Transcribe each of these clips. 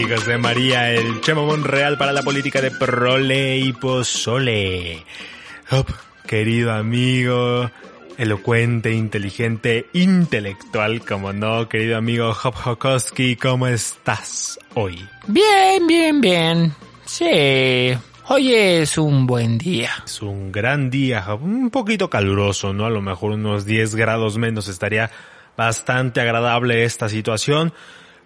Aquí José María, el Chemo Monreal para la política de Prole y Pozole. Hop, querido amigo, elocuente, inteligente, intelectual, como no, querido amigo Hop Hokowski, ¿cómo estás hoy? Bien, bien, bien. Sí, hoy es un buen día. Es un gran día, un poquito caluroso, ¿no? A lo mejor unos 10 grados menos estaría bastante agradable esta situación.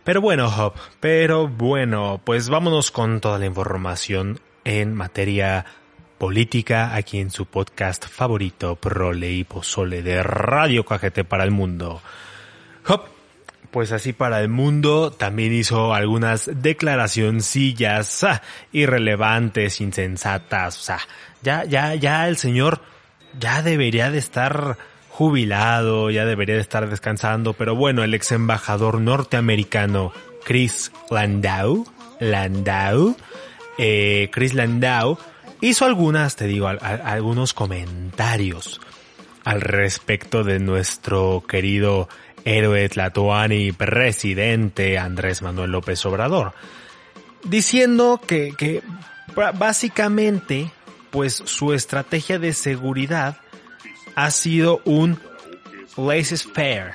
Pero bueno, Hop, pero bueno, pues vámonos con toda la información en materia política aquí en su podcast favorito, Prole y Pozole de Radio KGT para el Mundo. Hop, pues así para el mundo también hizo algunas declaracioncillas ah, irrelevantes, insensatas, o sea, ya, ya, ya el señor ya debería de estar jubilado, ya debería de estar descansando, pero bueno, el ex embajador norteamericano Chris Landau, Landau, eh, Chris Landau, hizo algunas, te digo, algunos comentarios al respecto de nuestro querido héroe Tlatoani presidente Andrés Manuel López Obrador, diciendo que, que básicamente, pues su estrategia de seguridad ha sido un laissez-faire.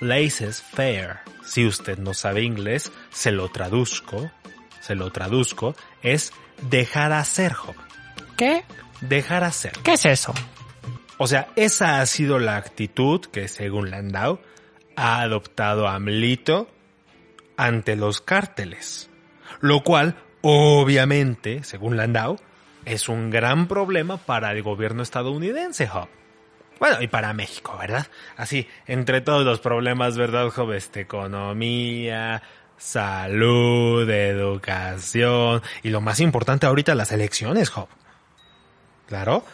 Laissez-faire. Si usted no sabe inglés, se lo traduzco, se lo traduzco, es dejar hacer, joven. ¿Qué? Dejar hacer. ¿Qué es eso? O sea, esa ha sido la actitud que, según Landau, ha adoptado AMLITO ante los cárteles. Lo cual, obviamente, según Landau, es un gran problema para el gobierno estadounidense, Job. Bueno, y para México, ¿verdad? Así, entre todos los problemas, ¿verdad, Job? Este, economía, salud, educación, y lo más importante ahorita, las elecciones, Job. Claro.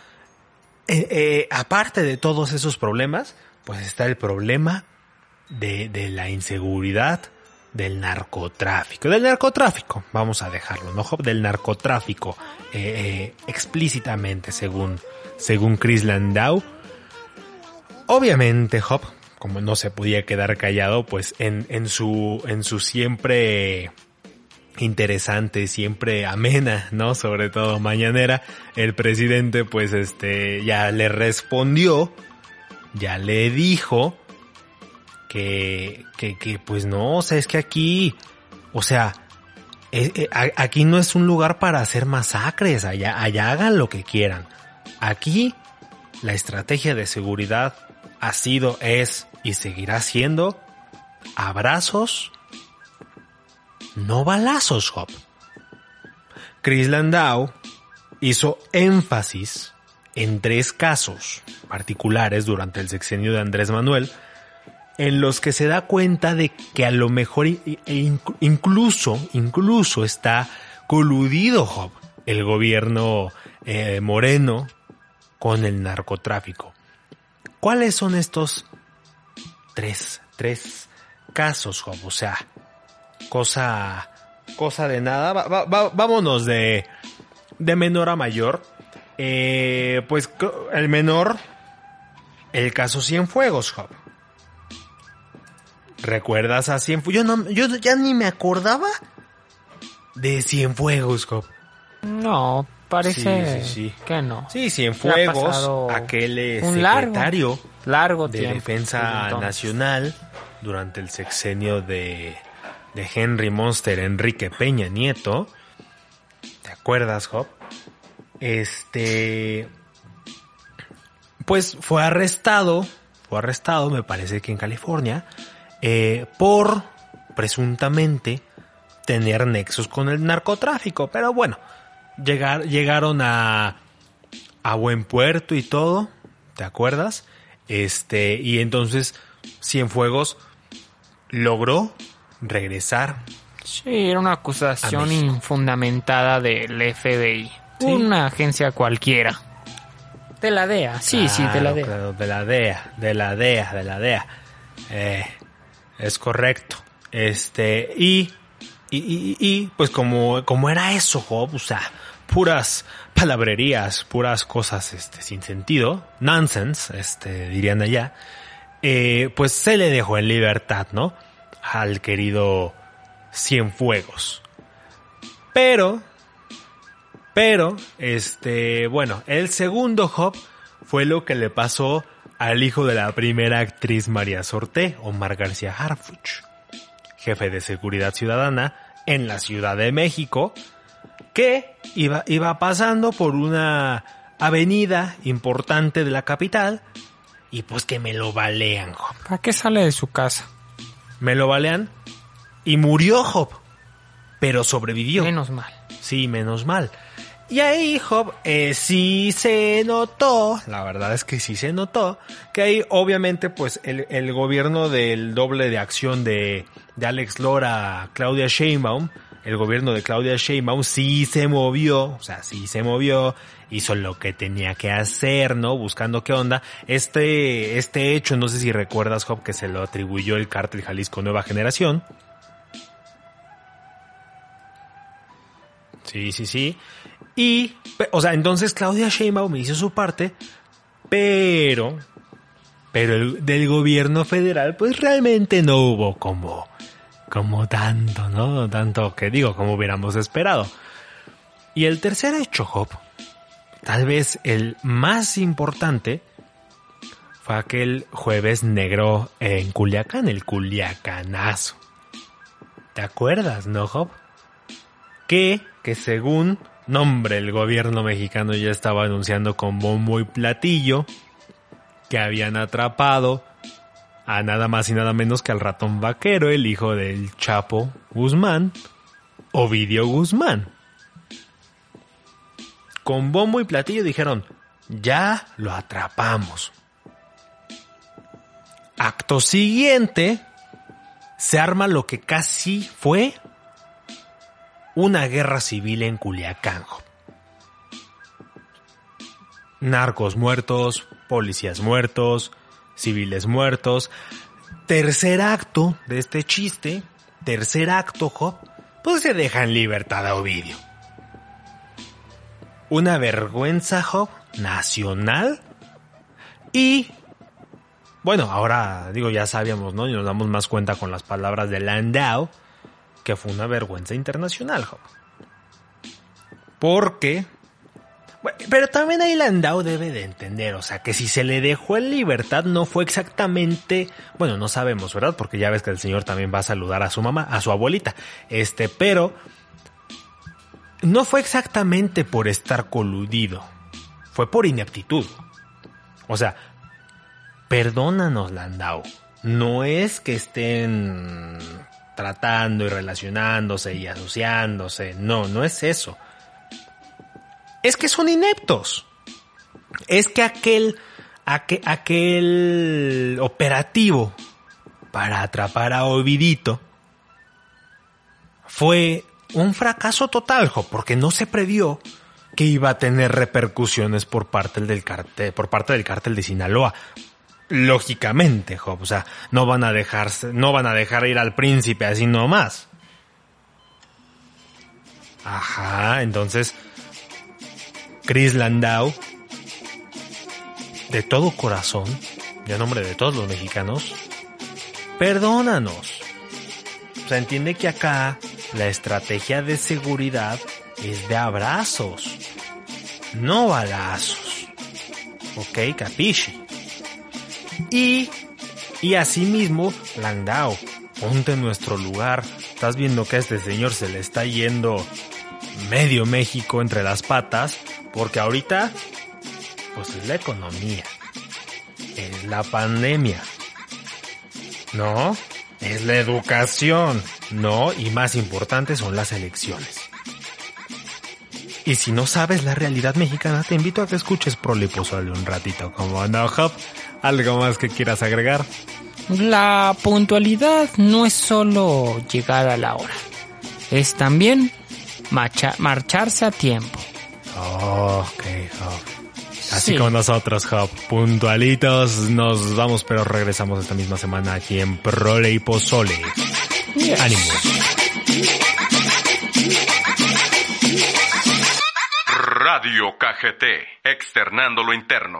Eh, eh, aparte de todos esos problemas, pues está el problema de, de la inseguridad, del narcotráfico. Del narcotráfico, vamos a dejarlo, ¿no? Del narcotráfico, eh, eh, explícitamente, según, según Chris Landau. Obviamente, Job, como no se podía quedar callado, pues en, en su, en su siempre interesante, siempre amena, ¿no? Sobre todo mañanera, el presidente pues este ya le respondió, ya le dijo que, que, que pues no, o sea, es que aquí, o sea, eh, eh, aquí no es un lugar para hacer masacres, allá, allá hagan lo que quieran. Aquí la estrategia de seguridad ha sido, es y seguirá siendo abrazos, no balazos, Hop. Chris Landau hizo énfasis en tres casos particulares durante el sexenio de Andrés Manuel, en los que se da cuenta de que a lo mejor incluso, incluso está coludido Job, el gobierno eh, moreno con el narcotráfico. ¿Cuáles son estos tres, tres casos, Job? O sea, cosa, cosa de nada. vámonos de, de menor a mayor. Eh, pues el menor, el caso Cienfuegos, Job. ¿Recuerdas a Cienfuegos? Yo, no, yo ya ni me acordaba de Cienfuegos, Job. No, parece sí, sí, sí. que no. Sí, Cienfuegos, aquel eh, un secretario largo, largo de tiempo, Defensa. Nacional durante el sexenio de, de Henry Monster Enrique Peña Nieto. ¿Te acuerdas, Job? Este... Pues fue arrestado, fue arrestado, me parece que en California, eh, por presuntamente tener nexos con el narcotráfico. Pero bueno, llegar, llegaron a, a buen puerto y todo, ¿te acuerdas? Este, y entonces Cienfuegos logró regresar. Sí, era una acusación infundamentada del FBI. Una agencia cualquiera. De la DEA, sí, sí, de la DEA. claro, de la DEA, de la DEA, de la DEA. Eh, es correcto. Este, y, y, y, y, pues como, como era eso, Job, o sea, puras palabrerías, puras cosas, este, sin sentido, nonsense, este, dirían allá, eh, pues se le dejó en libertad, ¿no? Al querido Cienfuegos. Pero, pero, este, bueno, el segundo hop fue lo que le pasó al hijo de la primera actriz María Sorté, Omar García Harfuch, jefe de seguridad ciudadana en la Ciudad de México, que iba, iba pasando por una avenida importante de la capital y pues que me lo balean, Job. ¿Para qué sale de su casa? Me lo balean y murió Job, pero sobrevivió. Menos mal. Sí, menos mal. Y ahí, Job, eh, sí se notó, la verdad es que sí se notó, que ahí obviamente pues el, el gobierno del doble de acción de, de Alex Lora, Claudia Sheinbaum, el gobierno de Claudia Sheinbaum sí se movió, o sea, sí se movió, hizo lo que tenía que hacer, ¿no? Buscando qué onda. Este, este hecho, no sé si recuerdas, Job, que se lo atribuyó el cártel Jalisco Nueva Generación. Sí, sí, sí. Y, o sea, entonces Claudia Sheinbaum hizo su parte, pero, pero el, del gobierno federal, pues realmente no hubo como, como tanto, ¿no? Tanto que digo, como hubiéramos esperado. Y el tercer hecho, Job, tal vez el más importante, fue aquel jueves negro en Culiacán, el Culiacanazo. ¿Te acuerdas, no, Job? que, que según nombre el gobierno mexicano ya estaba anunciando con bombo y platillo que habían atrapado a nada más y nada menos que al ratón vaquero, el hijo del Chapo Guzmán, Ovidio Guzmán. Con bombo y platillo dijeron, ya lo atrapamos. Acto siguiente, se arma lo que casi fue una guerra civil en Culiacán. Narcos muertos, policías muertos, civiles muertos. Tercer acto de este chiste, tercer acto, Job, pues se deja en libertad a Ovidio. Una vergüenza, Job, nacional. Y, bueno, ahora digo, ya sabíamos, ¿no? Y nos damos más cuenta con las palabras de Landau que fue una vergüenza internacional, Job. Porque... Bueno, Pero también ahí Landau debe de entender, o sea, que si se le dejó en libertad no fue exactamente, bueno, no sabemos, ¿verdad? Porque ya ves que el señor también va a saludar a su mamá, a su abuelita. Este, pero no fue exactamente por estar coludido, fue por ineptitud. O sea, perdónanos, Landau. No es que estén tratando y relacionándose y asociándose. No, no es eso. Es que son ineptos. Es que aquel, operativo para atrapar a Ovidito fue un fracaso total, porque no se previó que iba a tener repercusiones por parte del cartel, por parte del cártel de Sinaloa. Lógicamente, Job, o sea, no van a dejarse, no van a dejar ir al príncipe así nomás. Ajá, entonces, Chris Landau, de todo corazón, y a nombre de todos los mexicanos, perdónanos. O sea, entiende que acá la estrategia de seguridad es de abrazos, no balazos. Ok, capisci. Y, y asimismo, Landau, ponte nuestro lugar. Estás viendo que a este señor se le está yendo medio México entre las patas, porque ahorita, pues es la economía, es la pandemia, no, es la educación, no, y más importante son las elecciones. Y si no sabes la realidad mexicana, te invito a que escuches Pozole un ratito, como no, Hop. ¿Algo más que quieras agregar? La puntualidad no es solo llegar a la hora, es también marcharse a tiempo. Oh, ok, Así como nosotros, Hop. Puntualitos, nos vamos, pero regresamos esta misma semana aquí en Prole y Pozole. Ánimo. Radio KGT, externando lo interno.